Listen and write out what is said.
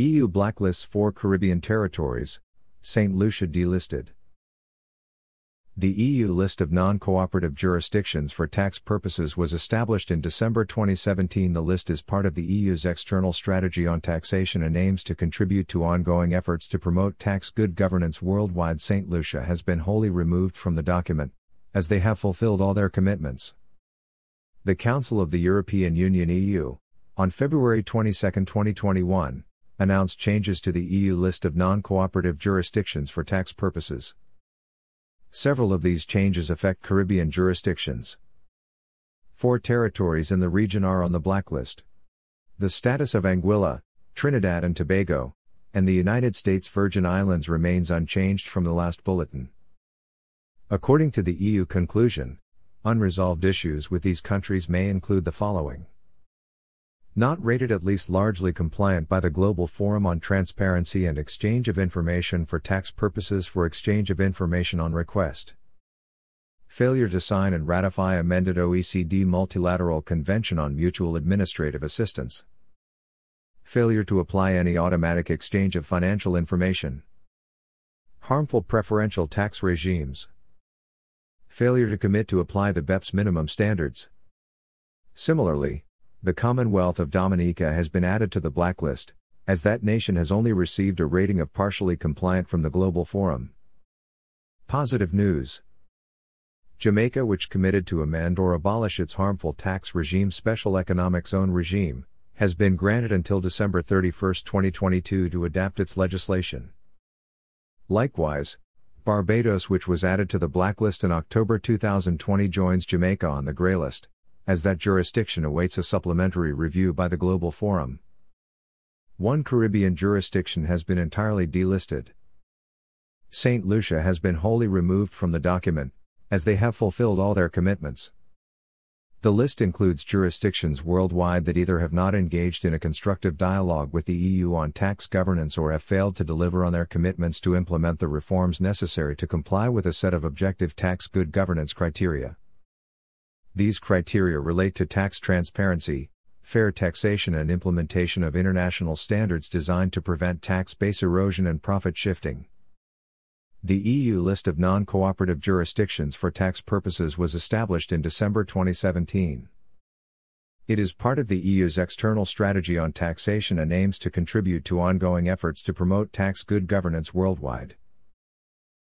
EU blacklists four Caribbean territories, St. Lucia delisted. The EU list of non cooperative jurisdictions for tax purposes was established in December 2017. The list is part of the EU's external strategy on taxation and aims to contribute to ongoing efforts to promote tax good governance worldwide. St. Lucia has been wholly removed from the document, as they have fulfilled all their commitments. The Council of the European Union EU, on February 22, 2021, announced changes to the EU list of non cooperative jurisdictions for tax purposes. Several of these changes affect Caribbean jurisdictions. Four territories in the region are on the blacklist. The status of Anguilla, Trinidad and Tobago, and the United States Virgin Islands remains unchanged from the last bulletin. According to the EU conclusion, unresolved issues with these countries may include the following not rated at least largely compliant by the Global Forum on Transparency and Exchange of Information for tax purposes for exchange of information on request. Failure to sign and ratify amended OECD Multilateral Convention on Mutual Administrative Assistance. Failure to apply any automatic exchange of financial information. Harmful preferential tax regimes. Failure to commit to apply the BEPS minimum standards. Similarly, the Commonwealth of Dominica has been added to the blacklist, as that nation has only received a rating of partially compliant from the Global Forum. Positive news Jamaica, which committed to amend or abolish its harmful tax regime special economic zone regime, has been granted until December 31, 2022 to adapt its legislation. Likewise, Barbados, which was added to the blacklist in October 2020, joins Jamaica on the grey list as that jurisdiction awaits a supplementary review by the Global Forum. One Caribbean jurisdiction has been entirely delisted. St. Lucia has been wholly removed from the document, as they have fulfilled all their commitments. The list includes jurisdictions worldwide that either have not engaged in a constructive dialogue with the EU on tax governance or have failed to deliver on their commitments to implement the reforms necessary to comply with a set of objective tax good governance criteria. These criteria relate to tax transparency, fair taxation, and implementation of international standards designed to prevent tax base erosion and profit shifting. The EU list of non cooperative jurisdictions for tax purposes was established in December 2017. It is part of the EU's external strategy on taxation and aims to contribute to ongoing efforts to promote tax good governance worldwide.